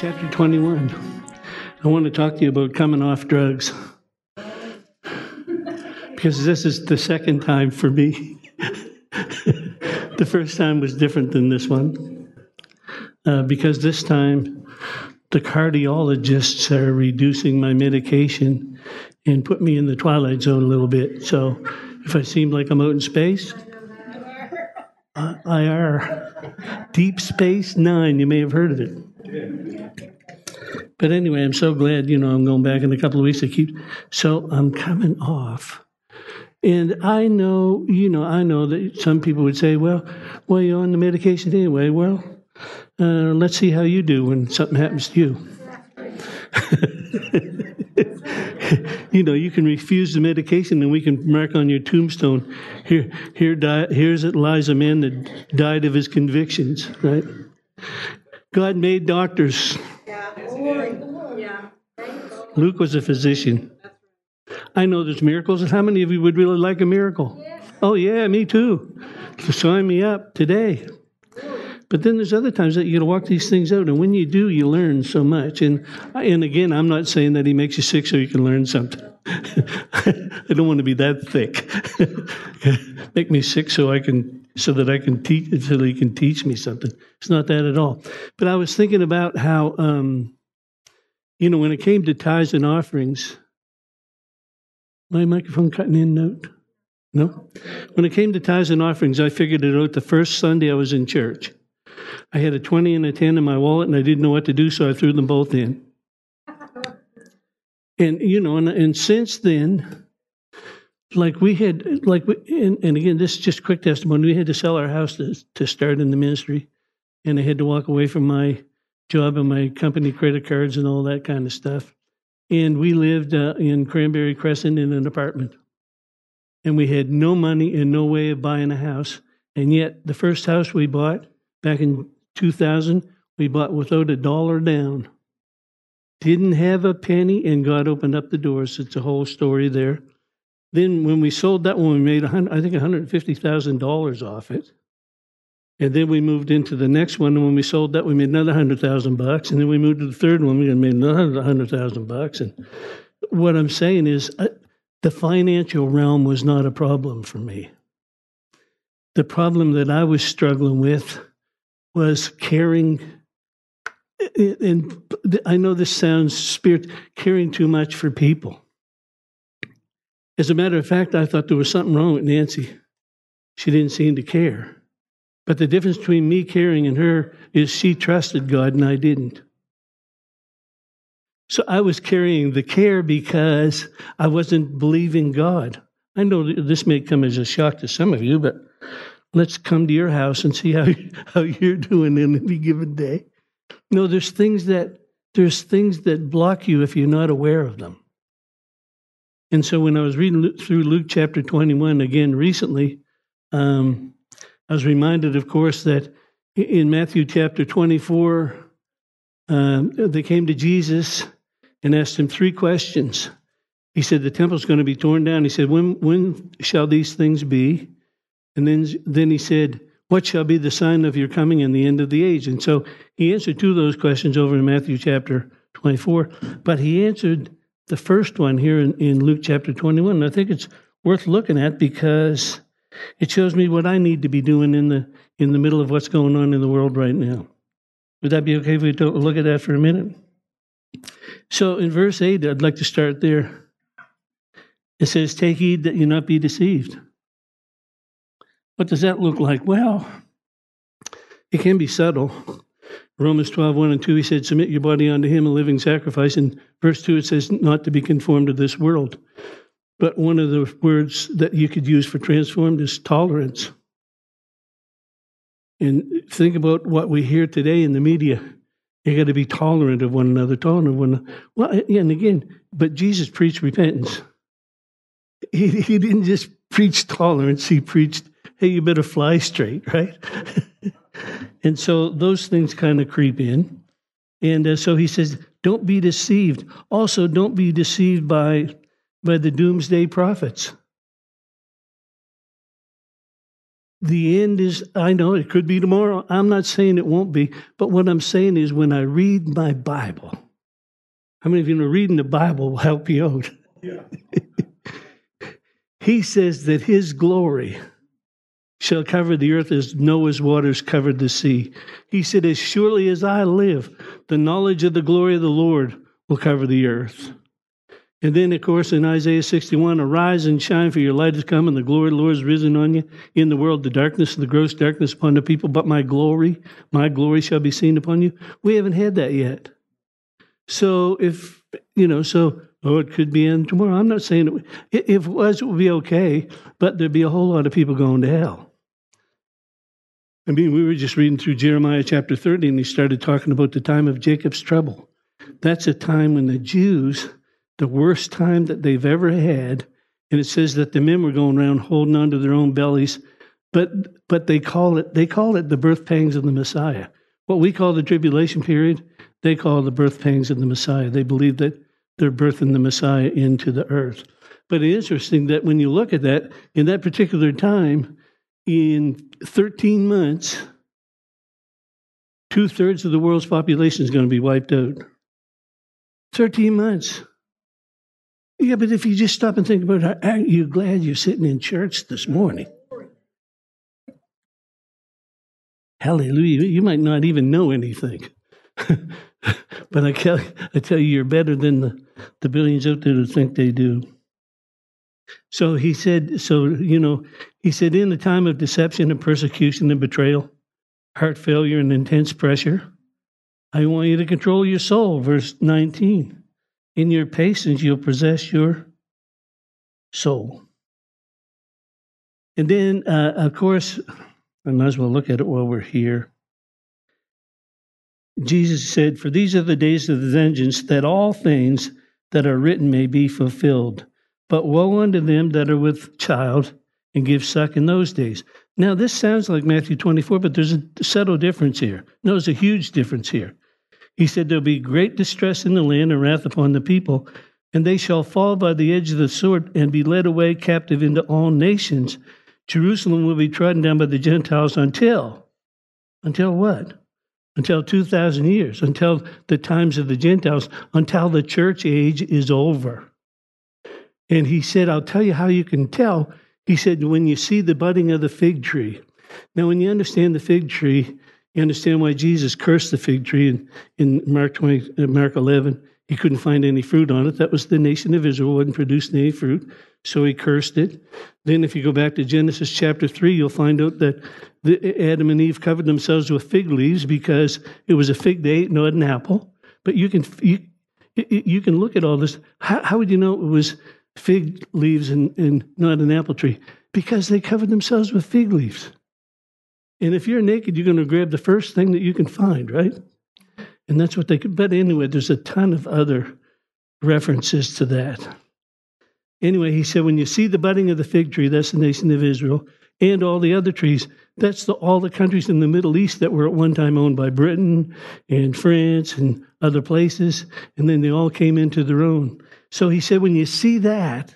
chapter 21. I want to talk to you about coming off drugs. Because this is the second time for me. the first time was different than this one. Uh, because this time, the cardiologists are reducing my medication and put me in the twilight zone a little bit. So if I seem like I'm out in space, IR, Deep Space Nine, you may have heard of it. But anyway, I'm so glad, you know, I'm going back in a couple of weeks to keep. So I'm coming off. And I know, you know, I know that some people would say, well, well, you're on the medication anyway. Well, uh, let's see how you do when something happens to you. you know, you can refuse the medication, and we can mark on your tombstone, here, here, die, here's it lies a man that died of his convictions, right? God made doctors. Luke was a physician. I know there's miracles. How many of you would really like a miracle? Oh, yeah, me too. sign me up today. But then there's other times that you got to walk these things out, and when you do, you learn so much. And and again, I'm not saying that he makes you sick so you can learn something. I don't want to be that thick. Make me sick so I can so that I can teach so he can teach me something. It's not that at all. But I was thinking about how um, you know when it came to tithes and offerings. My microphone cutting in note. No? When it came to tithes and offerings, I figured it out the first Sunday I was in church. I had a 20 and a 10 in my wallet and I didn't know what to do, so I threw them both in. And, you know, and, and since then, like we had, like, we, and, and again, this is just quick testimony. We had to sell our house to, to start in the ministry, and I had to walk away from my job and my company credit cards and all that kind of stuff. And we lived uh, in Cranberry Crescent in an apartment. And we had no money and no way of buying a house. And yet, the first house we bought back in 2000, we bought without a dollar down. Didn't have a penny, and God opened up the doors. It's a whole story there. Then, when we sold that one, we made, I think, $150,000 off it. And then we moved into the next one, and when we sold that, we made another hundred thousand bucks. And then we moved to the third one, we made another hundred thousand bucks. And what I'm saying is, uh, the financial realm was not a problem for me. The problem that I was struggling with was caring and I know this sounds spirit caring too much for people. As a matter of fact, I thought there was something wrong with Nancy. She didn't seem to care. But the difference between me caring and her is she trusted God and I didn't. So I was carrying the care because I wasn't believing God. I know this may come as a shock to some of you, but let's come to your house and see how, how you're doing in any given day. No, there's things that there's things that block you if you're not aware of them. And so when I was reading through Luke chapter 21 again recently, um, I was reminded, of course, that in Matthew chapter 24, um, they came to Jesus and asked him three questions. He said, The temple's going to be torn down. He said, When, when shall these things be? And then, then he said, What shall be the sign of your coming and the end of the age? And so he answered two of those questions over in Matthew chapter 24, but he answered the first one here in, in Luke chapter 21. And I think it's worth looking at because it shows me what I need to be doing in the in the middle of what's going on in the world right now. Would that be okay if we look at that for a minute? So in verse 8, I'd like to start there. It says, Take heed that you not be deceived. What does that look like? Well, it can be subtle. Romans 12, 1 and 2, he said, Submit your body unto him, a living sacrifice. And verse 2, it says, Not to be conformed to this world. But one of the words that you could use for transformed is tolerance. And think about what we hear today in the media. You got to be tolerant of one another, tolerant of one another. Well, and again, but Jesus preached repentance. He, he didn't just preach tolerance, he preached hey, you better fly straight, right? and so those things kind of creep in. And uh, so he says, don't be deceived. Also, don't be deceived by, by the doomsday prophets. the end is, I know it could be tomorrow. I'm not saying it won't be, but what I'm saying is when I read my Bible, how many of you know reading the Bible will help you out? Yeah. he says that his glory shall cover the earth as Noah's waters covered the sea. He said, As surely as I live, the knowledge of the glory of the Lord will cover the earth. And then, of course, in Isaiah 61, arise and shine, for your light has come, and the glory of the Lord is risen on you. In the world, the darkness, the gross darkness upon the people, but my glory, my glory shall be seen upon you. We haven't had that yet. So, if, you know, so, oh, it could be in tomorrow. I'm not saying it, if it was, it would be okay, but there'd be a whole lot of people going to hell. I mean, we were just reading through Jeremiah chapter 30, and he started talking about the time of Jacob's trouble. That's a time when the Jews the worst time that they've ever had. And it says that the men were going around holding on to their own bellies, but but they call it they call it the birth pangs of the Messiah. What we call the tribulation period, they call the birth pangs of the Messiah. They believe that they're birthing the Messiah into the earth. But it's interesting that when you look at that, in that particular time, in 13 months, two thirds of the world's population is going to be wiped out. 13 months. Yeah, but if you just stop and think about it, aren't you glad you're sitting in church this morning? Hallelujah. You might not even know anything. but I tell, I tell you, you're better than the, the billions out there who think they do. So he said, so, you know, he said, in the time of deception and persecution and betrayal, heart failure and intense pressure, I want you to control your soul. Verse 19. In your patience, you'll possess your soul. And then, uh, of course, I might as well look at it while we're here. Jesus said, For these are the days of the vengeance, that all things that are written may be fulfilled. But woe unto them that are with child and give suck in those days. Now, this sounds like Matthew 24, but there's a subtle difference here. No, there's a huge difference here. He said, There'll be great distress in the land and wrath upon the people, and they shall fall by the edge of the sword and be led away captive into all nations. Jerusalem will be trodden down by the Gentiles until, until what? Until 2,000 years, until the times of the Gentiles, until the church age is over. And he said, I'll tell you how you can tell. He said, when you see the budding of the fig tree. Now, when you understand the fig tree, you understand why Jesus cursed the fig tree in, in Mark 20, uh, Mark 11. He couldn't find any fruit on it. That was the nation of Israel wasn't producing any fruit, so he cursed it. Then, if you go back to Genesis chapter 3, you'll find out that the, Adam and Eve covered themselves with fig leaves because it was a fig they ate, not an apple. But you can you, you can look at all this. How, how would you know it was fig leaves and, and not an apple tree? Because they covered themselves with fig leaves. And if you're naked, you're going to grab the first thing that you can find, right? And that's what they could. But anyway, there's a ton of other references to that. Anyway, he said, when you see the budding of the fig tree, that's the nation of Israel, and all the other trees, that's the, all the countries in the Middle East that were at one time owned by Britain and France and other places, and then they all came into their own. So he said, when you see that,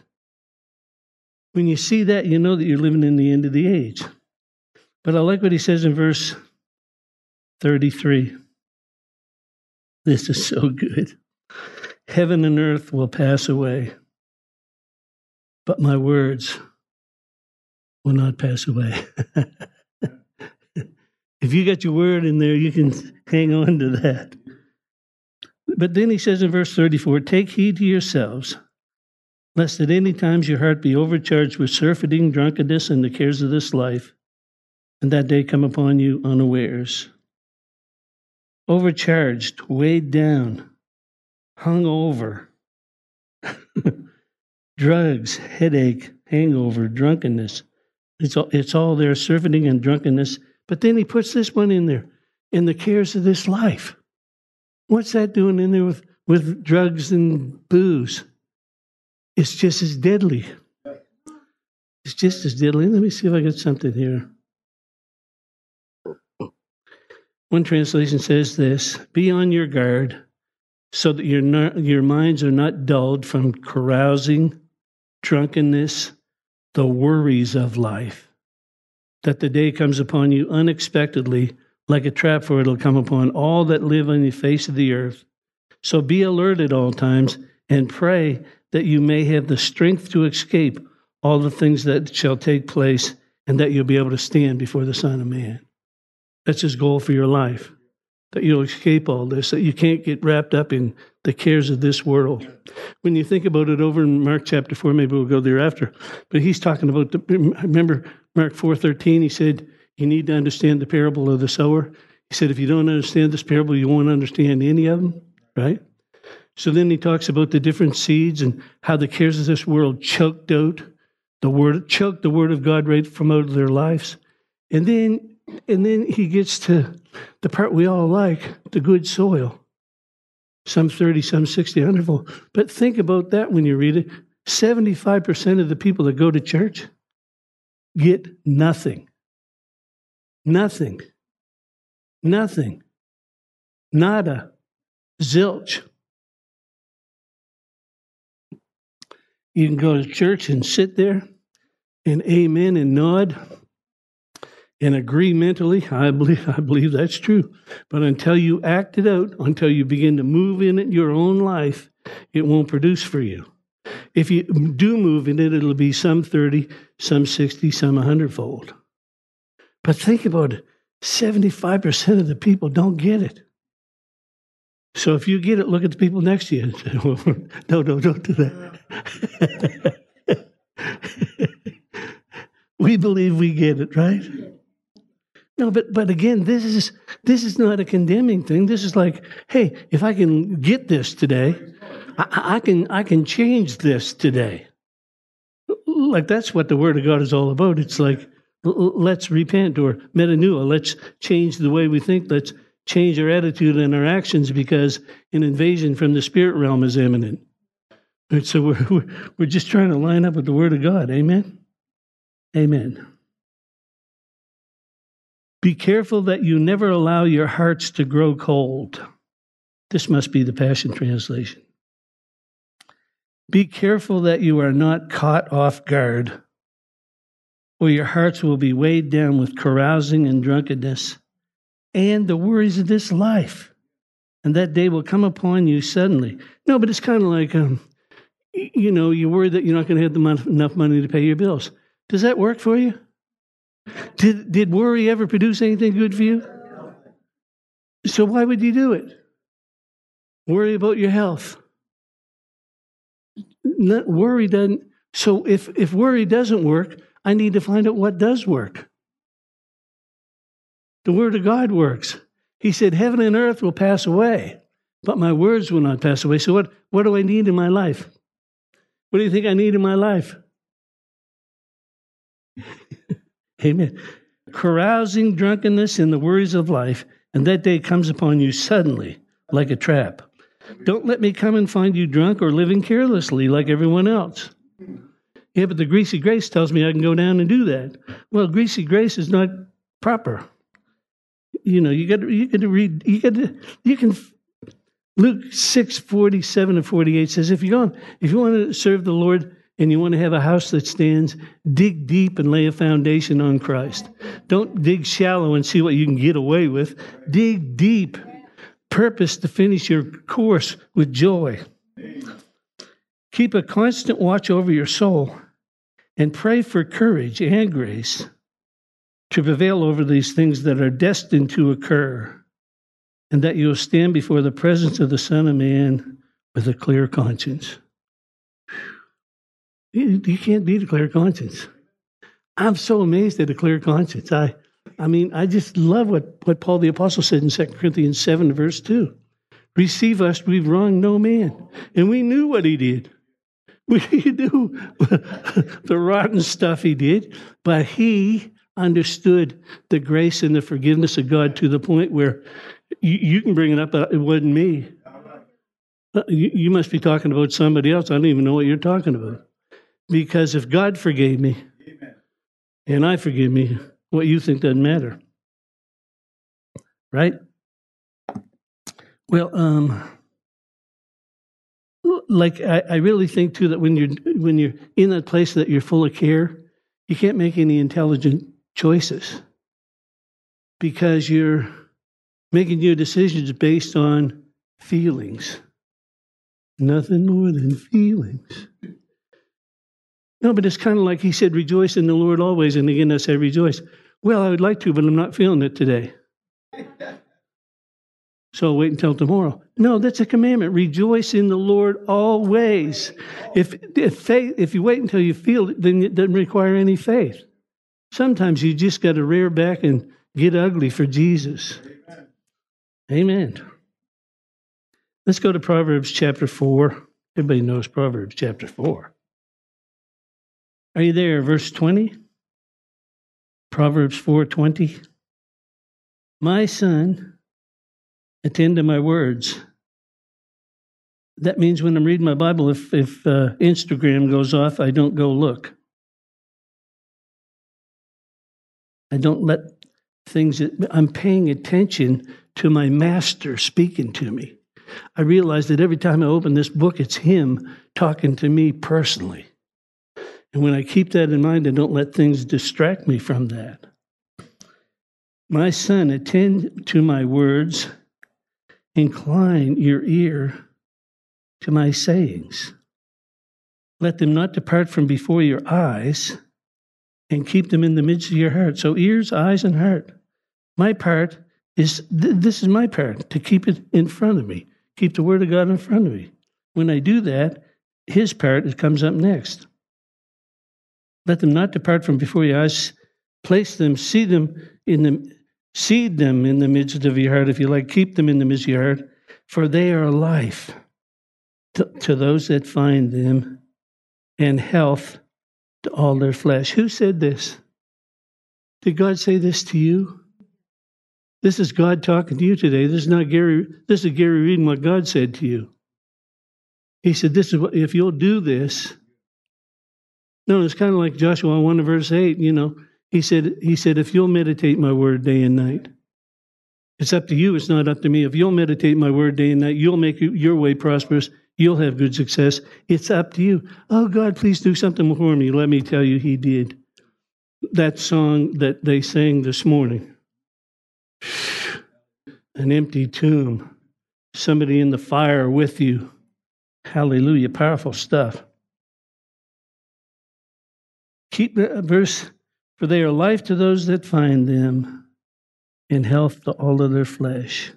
when you see that, you know that you're living in the end of the age. But I like what he says in verse 33. This is so good. Heaven and earth will pass away, but my words will not pass away. if you got your word in there, you can hang on to that. But then he says in verse 34 Take heed to yourselves, lest at any times your heart be overcharged with surfeiting, drunkenness, and the cares of this life and that day come upon you unawares. Overcharged, weighed down, hung over. Drugs, headache, hangover, drunkenness. It's all, it's all there, surfeiting and drunkenness. But then he puts this one in there, in the cares of this life. What's that doing in there with, with drugs and booze? It's just as deadly. It's just as deadly. Let me see if I get something here. One translation says this Be on your guard so that your, your minds are not dulled from carousing, drunkenness, the worries of life. that the day comes upon you unexpectedly, like a trap, for it'll come upon all that live on the face of the earth. So be alert at all times and pray that you may have the strength to escape all the things that shall take place and that you'll be able to stand before the Son of Man. That's his goal for your life. That you'll escape all this, that you can't get wrapped up in the cares of this world. When you think about it over in Mark chapter 4, maybe we'll go there after, but he's talking about, the, remember Mark 4.13, he said, you need to understand the parable of the sower. He said, if you don't understand this parable, you won't understand any of them, right? So then he talks about the different seeds and how the cares of this world choked out the word, choked the word of God right from out of their lives. And then, and then he gets to the part we all like, the good soil some 30, some 60, 100 fold. But think about that when you read it. 75% of the people that go to church get nothing. Nothing. Nothing. Nada. Zilch. You can go to church and sit there and amen and nod and agree mentally. I believe, I believe that's true. But until you act it out, until you begin to move in it your own life, it won't produce for you. If you do move in it, it'll be some 30, some 60, some 100 fold. But think about it 75% of the people don't get it. So if you get it, look at the people next to you and say, no, no, don't do that. we believe we get it, right? No, but but again, this is this is not a condemning thing. This is like, hey, if I can get this today, I, I can I can change this today. Like that's what the Word of God is all about. It's like let's repent or metanoia. Let's change the way we think. Let's change our attitude and our actions because an invasion from the spirit realm is imminent. So we're, we're just trying to line up with the Word of God. Amen. Amen. Be careful that you never allow your hearts to grow cold. This must be the Passion Translation. Be careful that you are not caught off guard, or your hearts will be weighed down with carousing and drunkenness and the worries of this life. And that day will come upon you suddenly. No, but it's kind of like, um, you know, you're worried that you're not going to have enough money to pay your bills. Does that work for you? Did, did worry ever produce anything good for you? So why would you do it? Worry about your health. Not, worry doesn't. So if, if worry doesn't work, I need to find out what does work. The Word of God works. He said, Heaven and earth will pass away, but my words will not pass away. So what, what do I need in my life? What do you think I need in my life? Amen. Carousing, drunkenness, and the worries of life, and that day comes upon you suddenly like a trap. Don't let me come and find you drunk or living carelessly like everyone else. Yeah, but the greasy grace tells me I can go down and do that. Well, greasy grace is not proper. You know, you got to, you got to read. You got to you can. Luke six forty seven and forty eight says, if you go, if you want to serve the Lord, and you want to have a house that stands, dig deep and lay a foundation on Christ. Don't dig shallow and see what you can get away with. Dig deep. Purpose to finish your course with joy. Keep a constant watch over your soul and pray for courage and grace to prevail over these things that are destined to occur, and that you will stand before the presence of the Son of Man with a clear conscience. You, you can't beat a clear conscience. I'm so amazed at a clear conscience. I, I mean, I just love what, what Paul the Apostle said in 2 Corinthians 7, verse 2. Receive us, we've wronged no man. And we knew what he did. We knew the rotten stuff he did, but he understood the grace and the forgiveness of God to the point where you, you can bring it up, but it wasn't me. Uh, you, you must be talking about somebody else. I don't even know what you're talking about. Because if God forgave me Amen. and I forgive me, what you think doesn't matter. Right? Well, um, like I, I really think too that when you're when you're in that place that you're full of care, you can't make any intelligent choices because you're making your decisions based on feelings. Nothing more than feelings. No, but it's kind of like he said, rejoice in the Lord always. And again, I say rejoice. Well, I would like to, but I'm not feeling it today. So I'll wait until tomorrow. No, that's a commandment. Rejoice in the Lord always. If, if, faith, if you wait until you feel it, then it doesn't require any faith. Sometimes you just got to rear back and get ugly for Jesus. Amen. Let's go to Proverbs chapter 4. Everybody knows Proverbs chapter 4. Are you there? Verse 20? Proverbs 4:20. My son, attend to my words. That means when I'm reading my Bible, if, if uh, Instagram goes off, I don't go look. I don't let things, I'm paying attention to my master speaking to me. I realize that every time I open this book, it's him talking to me personally. And when I keep that in mind, I don't let things distract me from that. My son, attend to my words, incline your ear to my sayings. Let them not depart from before your eyes, and keep them in the midst of your heart. So, ears, eyes, and heart. My part is th- this is my part to keep it in front of me, keep the Word of God in front of me. When I do that, His part it comes up next. Let them not depart from before your eyes. Place them, see them in the seed them in the midst of your heart, if you like. Keep them in the midst of your heart, for they are life to, to those that find them, and health to all their flesh. Who said this? Did God say this to you? This is God talking to you today. This is not Gary. This is Gary reading what God said to you. He said, "This is what if you'll do this, no, it's kind of like Joshua 1 verse 8, you know. He said, he said, if you'll meditate my word day and night, it's up to you, it's not up to me. If you'll meditate my word day and night, you'll make your way prosperous, you'll have good success. It's up to you. Oh God, please do something for me. Let me tell you, he did. That song that they sang this morning. An empty tomb. Somebody in the fire with you. Hallelujah. Powerful stuff. Keep verse, for they are life to those that find them, and health to all of their flesh.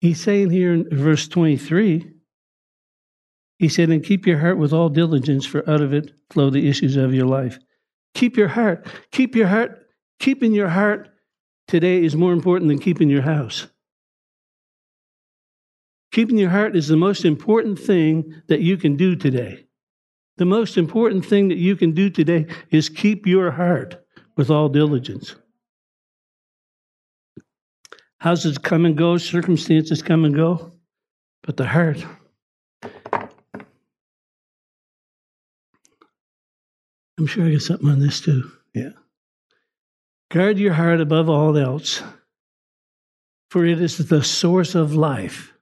He's saying here in verse 23, he said, And keep your heart with all diligence, for out of it flow the issues of your life. Keep your heart. Keep your heart. Keeping your heart today is more important than keeping your house. Keeping your heart is the most important thing that you can do today. The most important thing that you can do today is keep your heart with all diligence. Houses come and go, circumstances come and go, but the heart. I'm sure I got something on this too. Yeah. Guard your heart above all else, for it is the source of life.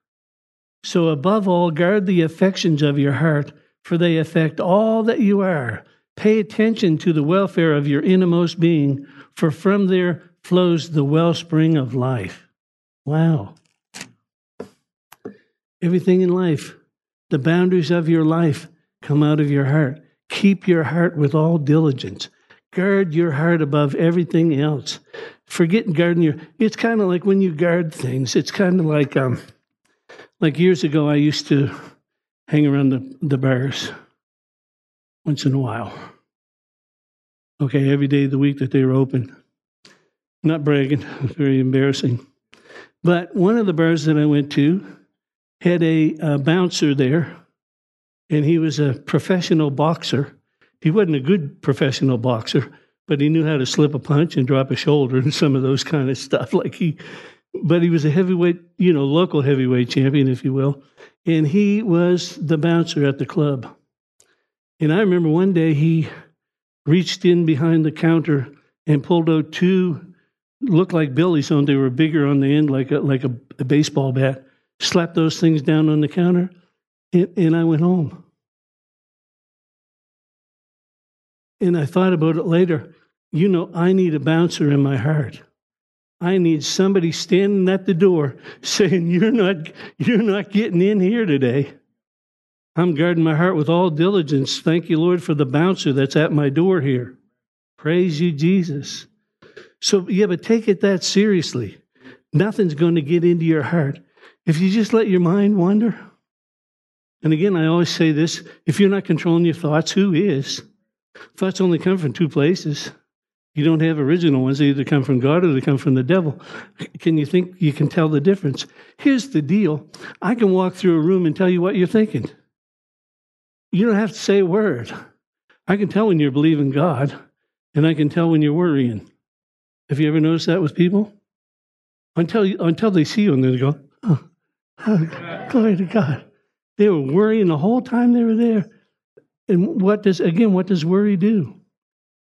So, above all, guard the affections of your heart for they affect all that you are. Pay attention to the welfare of your innermost being, for from there flows the wellspring of life. Wow. Everything in life, the boundaries of your life come out of your heart. Keep your heart with all diligence. Guard your heart above everything else. Forget guarding your. It's kind of like when you guard things. It's kind of like um, like years ago. I used to hang around the, the bars once in a while. Okay, every day of the week that they were open. Not bragging, very embarrassing. But one of the bars that I went to had a, a bouncer there, and he was a professional boxer. He wasn't a good professional boxer, but he knew how to slip a punch and drop a shoulder and some of those kind of stuff. Like he, but he was a heavyweight, you know, local heavyweight champion, if you will and he was the bouncer at the club. And I remember one day he reached in behind the counter and pulled out two looked like billies on. They were bigger on the end, like a, like a, a baseball bat. Slapped those things down on the counter, and, and I went home. And I thought about it later. You know, I need a bouncer in my heart. I need somebody standing at the door saying, You're not, you're not getting in here today. I'm guarding my heart with all diligence. Thank you, Lord, for the bouncer that's at my door here. Praise you, Jesus. So, yeah, but take it that seriously. Nothing's going to get into your heart. If you just let your mind wander, and again, I always say this if you're not controlling your thoughts, who is? Thoughts only come from two places. You don't have original ones. They either come from God or they come from the devil. Can you think you can tell the difference? Here's the deal I can walk through a room and tell you what you're thinking. You don't have to say a word. I can tell when you're believing God, and I can tell when you're worrying. Have you ever noticed that with people? Until, until they see you and they go, oh, oh, glory to God. They were worrying the whole time they were there. And what does, again, what does worry do?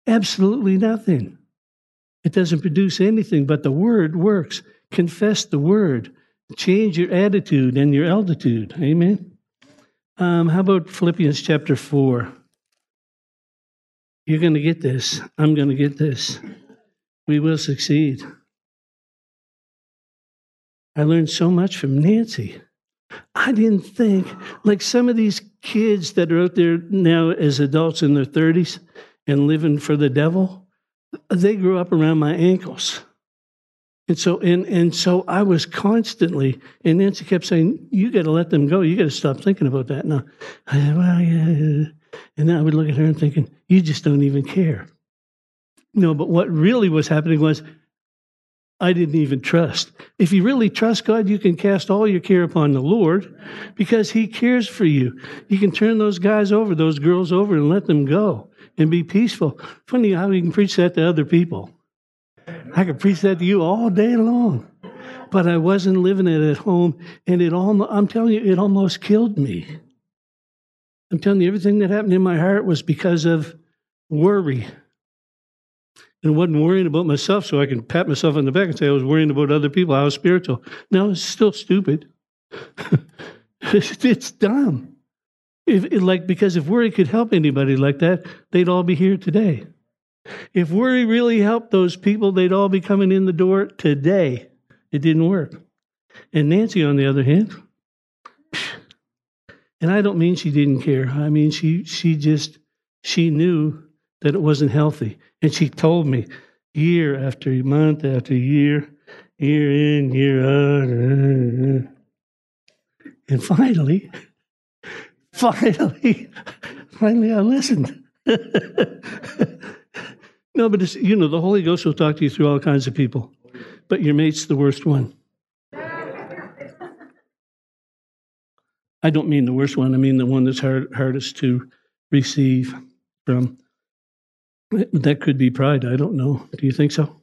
Absolutely nothing. It doesn't produce anything, but the word works. Confess the word. Change your attitude and your altitude. Amen. Um, how about Philippians chapter 4? You're going to get this. I'm going to get this. We will succeed. I learned so much from Nancy. I didn't think, like some of these kids that are out there now as adults in their 30s and living for the devil, they grew up around my ankles. And so, and, and so I was constantly, and Nancy kept saying, You got to let them go. You got to stop thinking about that now. I said, Well, yeah. And then I would look at her and thinking, You just don't even care. No, but what really was happening was I didn't even trust. If you really trust God, you can cast all your care upon the Lord because He cares for you. You can turn those guys over, those girls over, and let them go and be peaceful. Funny how you can preach that to other people. I could preach that to you all day long. But I wasn't living it at home, and it all, I'm telling you, it almost killed me. I'm telling you, everything that happened in my heart was because of worry and wasn't worrying about myself so I can pat myself on the back and say I was worrying about other people. I was spiritual. No, it's still stupid. it's dumb. If, like because if worry could help anybody like that, they'd all be here today. If worry really helped those people, they'd all be coming in the door today. It didn't work. And Nancy, on the other hand, and I don't mean she didn't care. I mean she she just she knew that it wasn't healthy. And she told me year after month after year, year in, year out. Uh, uh, uh, and finally, finally, finally, I listened. no, but it's, you know, the Holy Ghost will talk to you through all kinds of people, but your mate's the worst one. I don't mean the worst one, I mean the one that's hard, hardest to receive from. That could be pride. I don't know. Do you think so?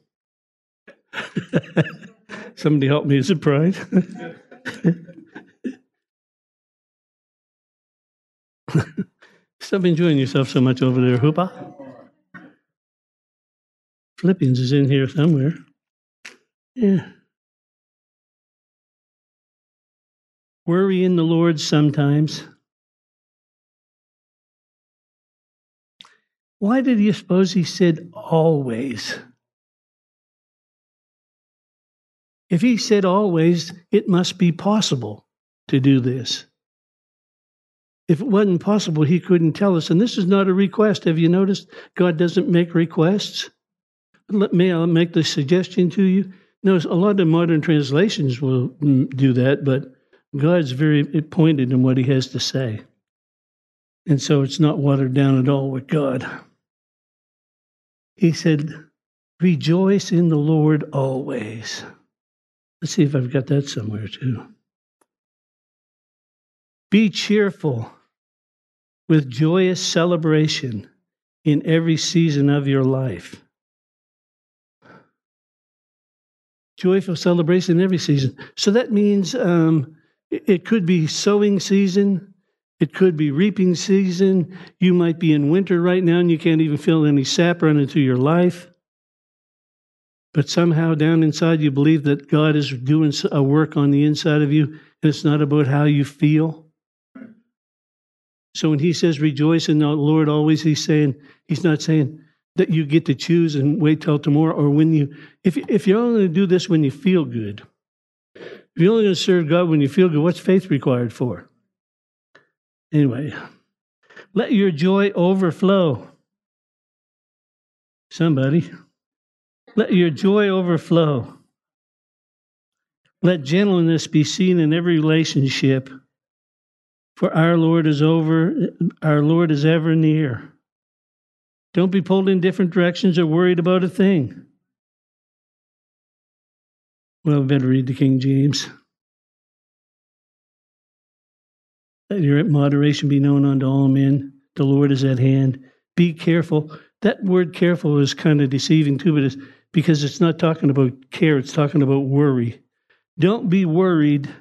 Somebody help me. Is it pride? Stop enjoying yourself so much over there, Hoopa. Philippians is in here somewhere. Yeah. Worry in the Lord sometimes. Why did you suppose he said always? If he said always, it must be possible to do this. If it wasn't possible, he couldn't tell us. And this is not a request. Have you noticed God doesn't make requests? Let me I'll make the suggestion to you. No, a lot of modern translations will mm, do that, but God's very pointed in what he has to say. And so it's not watered down at all with God. He said, Rejoice in the Lord always. Let's see if I've got that somewhere too. Be cheerful with joyous celebration in every season of your life. Joyful celebration in every season. So that means um, it could be sowing season, it could be reaping season. You might be in winter right now and you can't even feel any sap running through your life. But somehow down inside you believe that God is doing a work on the inside of you and it's not about how you feel. So when he says rejoice in the Lord always, he's saying, he's not saying that you get to choose and wait till tomorrow, or when you, if, if you're only going to do this when you feel good, if you're only going to serve God when you feel good, what's faith required for? Anyway, let your joy overflow. Somebody, let your joy overflow. Let gentleness be seen in every relationship, for our Lord is over, our Lord is ever near. Don't be pulled in different directions or worried about a thing. Well, I better read the King James. Let your moderation be known unto all men. The Lord is at hand. Be careful. That word careful is kind of deceiving too, but it's because it's not talking about care, it's talking about worry. Don't be worried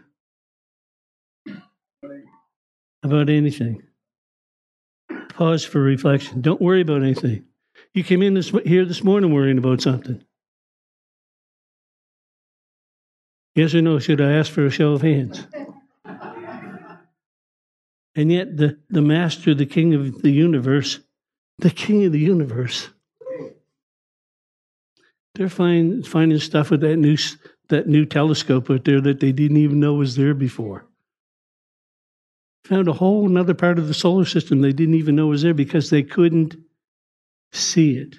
about anything. Pause for reflection. Don't worry about anything. You came in this, here this morning worrying about something. Yes or no? Should I ask for a show of hands? And yet, the, the master, the king of the universe, the king of the universe, they're find, finding stuff with that new that new telescope out there that they didn't even know was there before. Found a whole another part of the solar system they didn't even know was there because they couldn't see it.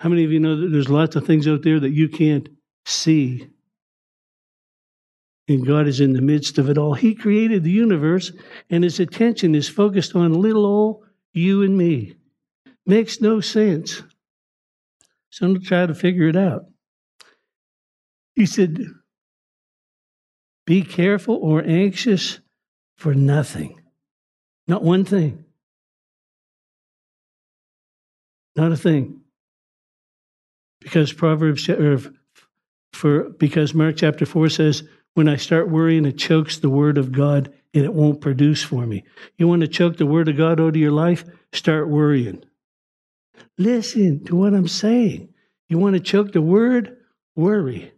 How many of you know that there's lots of things out there that you can't see? And God is in the midst of it all. He created the universe, and his attention is focused on little old you and me. Makes no sense. So I'm to try to figure it out. He said, Be careful or anxious for nothing. Not one thing. Not a thing. Because Proverbs or for because Mark chapter 4 says, when I start worrying, it chokes the word of God and it won't produce for me. You want to choke the word of God out of your life? Start worrying. Listen to what I'm saying. You want to choke the word? Worry.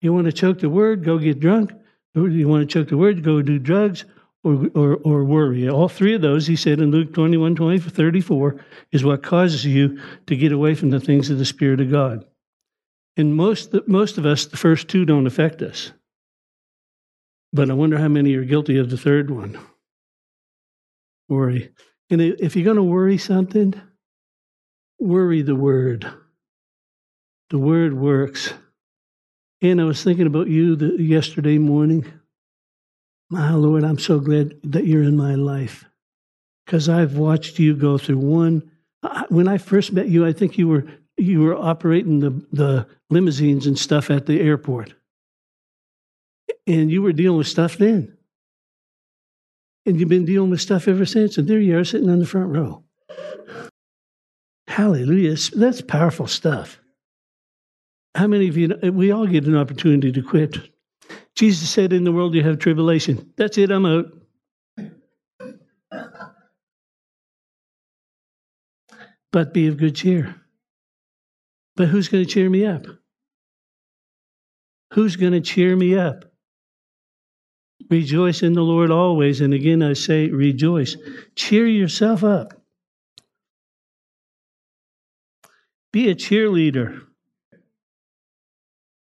You want to choke the word? Go get drunk. You want to choke the word? Go do drugs or, or, or worry. All three of those, he said in Luke 21 20, 34, is what causes you to get away from the things of the Spirit of God. And most, most of us, the first two don't affect us. But I wonder how many are guilty of the third one worry. And if you're going to worry something, worry the word. The word works. And I was thinking about you the, yesterday morning. My Lord, I'm so glad that you're in my life because I've watched you go through one. When I first met you, I think you were you were operating the, the limousines and stuff at the airport, and you were dealing with stuff then, and you've been dealing with stuff ever since. And there you are, sitting on the front row. Hallelujah! That's powerful stuff. How many of you? We all get an opportunity to quit Jesus said, In the world you have tribulation. That's it, I'm out. But be of good cheer. But who's going to cheer me up? Who's going to cheer me up? Rejoice in the Lord always. And again, I say, rejoice. Cheer yourself up. Be a cheerleader.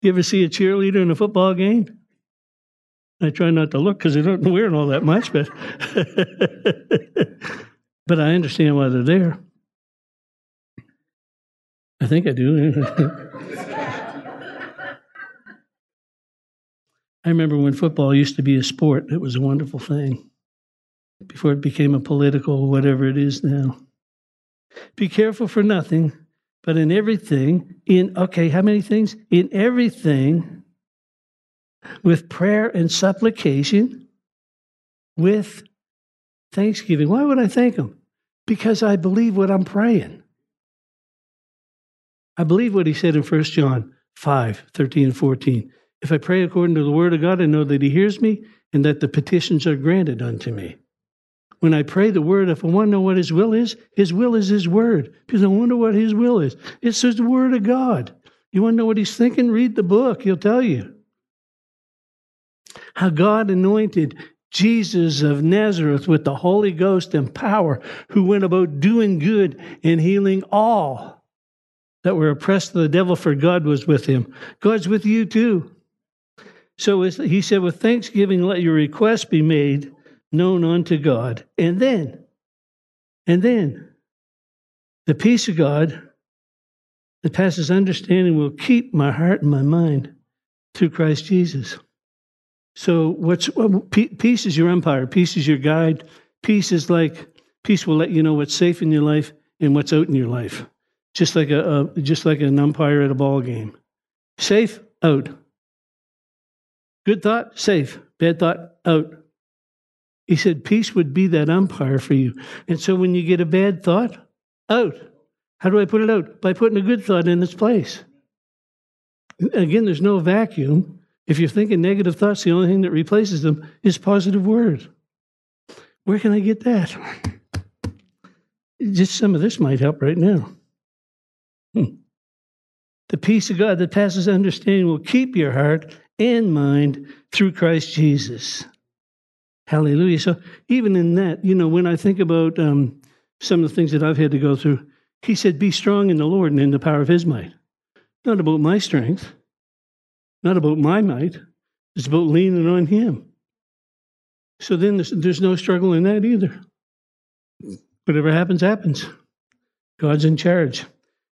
You ever see a cheerleader in a football game? I try not to look because they don't wear all that much, but but I understand why they're there. I think I do. I remember when football used to be a sport, it was a wonderful thing before it became a political, whatever it is now. Be careful for nothing, but in everything, in, okay, how many things? In everything, with prayer and supplication, with thanksgiving. Why would I thank Him? Because I believe what I'm praying. I believe what He said in 1 John 5 13 and 14. If I pray according to the Word of God, I know that He hears me and that the petitions are granted unto me. When I pray the Word, if I want to know what His will is, His will is His Word. Because I wonder what His will is. It's the Word of God. You want to know what He's thinking? Read the book, He'll tell you how God anointed Jesus of Nazareth with the Holy Ghost and power, who went about doing good and healing all that were oppressed of the devil, for God was with him. God's with you too. So he said, With thanksgiving, let your request be made known unto God. And then, and then, the peace of God that passes understanding will keep my heart and my mind through Christ Jesus. So, what's peace is your empire, peace is your guide. Peace is like peace will let you know what's safe in your life and what's out in your life, just like a, a just like an umpire at a ball game. Safe, out. Good thought, safe. Bad thought, out. He said peace would be that umpire for you. And so when you get a bad thought, out. How do I put it out? By putting a good thought in its place. Again, there's no vacuum. If you're thinking negative thoughts, the only thing that replaces them is positive words. Where can I get that? Just some of this might help right now. Hmm. The peace of God that passes understanding will keep your heart and mind through Christ Jesus. Hallelujah. So, even in that, you know, when I think about um, some of the things that I've had to go through, he said, Be strong in the Lord and in the power of his might. Not about my strength, not about my might. It's about leaning on him. So then there's, there's no struggle in that either. Whatever happens, happens. God's in charge.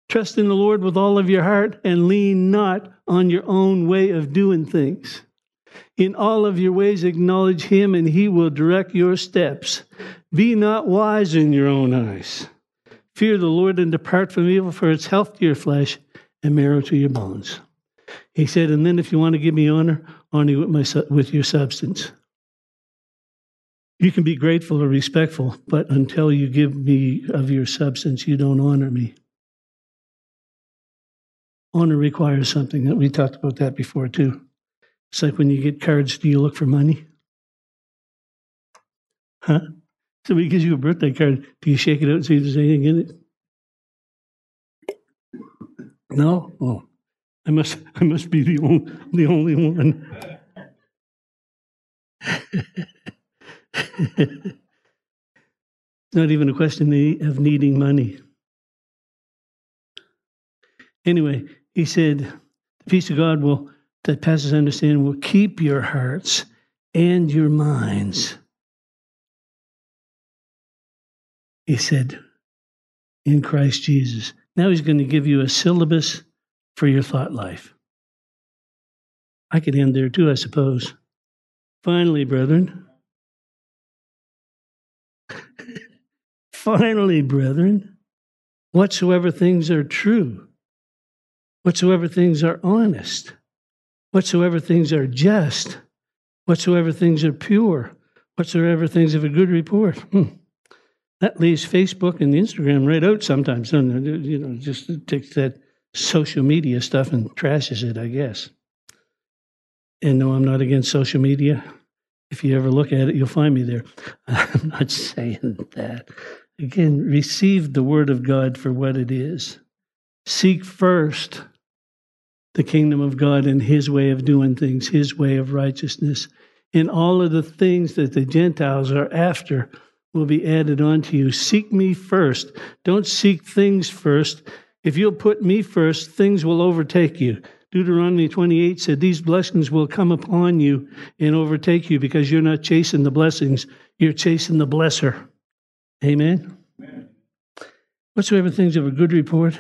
Trust in the Lord with all of your heart and lean not on your own way of doing things. In all of your ways, acknowledge Him, and He will direct your steps. Be not wise in your own eyes. Fear the Lord and depart from evil, for it's health to your flesh and marrow to your bones. He said, and then if you want to give me honor, honor with, my, with your substance. You can be grateful or respectful, but until you give me of your substance, you don't honor me. Honor requires something that we talked about that before too. It's like when you get cards, do you look for money? Huh? Somebody gives you a birthday card, do you shake it out and see if there's anything in it? No? Oh. I must I must be the only the only one. Not even a question of needing money. Anyway, he said, The peace of God will that passes understanding will keep your hearts and your minds. He said, in Christ Jesus. Now he's going to give you a syllabus for your thought life. I could end there too, I suppose. Finally, brethren, finally, brethren, whatsoever things are true, whatsoever things are honest, whatsoever things are just, whatsoever things are pure, whatsoever things of a good report. Hmm. That leaves Facebook and the Instagram right out sometimes. You know, just takes that social media stuff and trashes it, I guess. And no, I'm not against social media. If you ever look at it, you'll find me there. I'm not saying that. Again, receive the word of God for what it is. Seek first the kingdom of God and his way of doing things, his way of righteousness. And all of the things that the Gentiles are after will be added onto you. Seek me first. Don't seek things first. If you'll put me first, things will overtake you. Deuteronomy 28 said, These blessings will come upon you and overtake you because you're not chasing the blessings, you're chasing the blesser. Amen? Amen. Whatsoever things of a good report,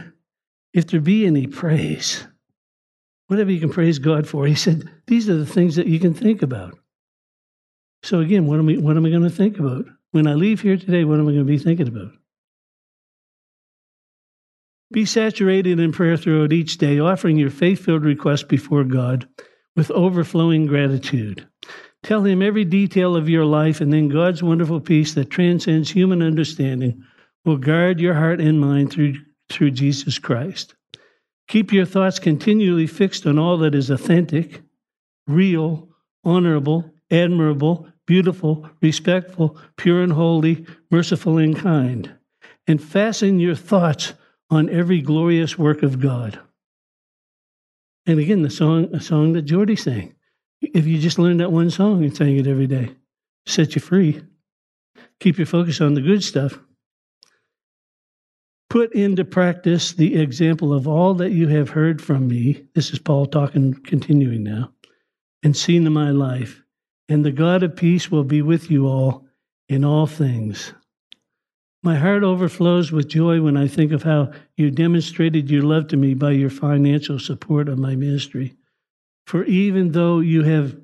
if there be any praise, whatever you can praise God for, he said, These are the things that you can think about. So again, what am I, what am I going to think about? When I leave here today, what am I going to be thinking about? Be saturated in prayer throughout each day, offering your faith filled requests before God with overflowing gratitude. Tell Him every detail of your life, and then God's wonderful peace that transcends human understanding will guard your heart and mind through, through Jesus Christ. Keep your thoughts continually fixed on all that is authentic, real, honorable, admirable, beautiful, respectful, pure and holy, merciful and kind. And fasten your thoughts on every glorious work of God. And again, the song, a song that Jordy sang. If you just learned that one song and sang it every day, set you free, keep your focus on the good stuff. Put into practice the example of all that you have heard from me. This is Paul talking, continuing now, and seen in my life. And the God of peace will be with you all in all things. My heart overflows with joy when I think of how you demonstrated your love to me by your financial support of my ministry. For even though you have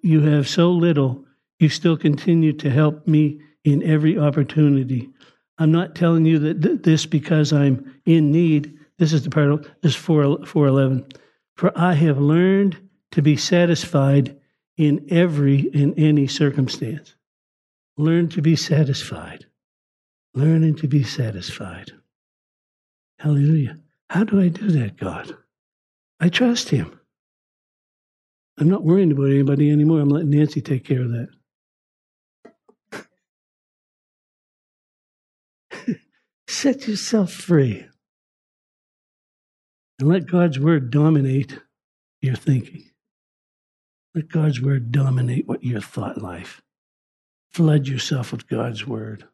you have so little, you still continue to help me in every opportunity. I'm not telling you that th- this because I'm in need. This is the part this 4, 411. For I have learned to be satisfied in every in any circumstance. Learn to be satisfied learning to be satisfied. Hallelujah. How do I do that, God? I trust Him. I'm not worrying about anybody anymore. I'm letting Nancy take care of that. Set yourself free and let God's word dominate your thinking. Let God's word dominate what your thought life. Flood yourself with God's word.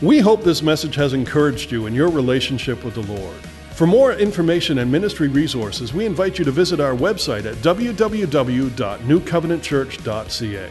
We hope this message has encouraged you in your relationship with the Lord. For more information and ministry resources, we invite you to visit our website at www.newcovenantchurch.ca.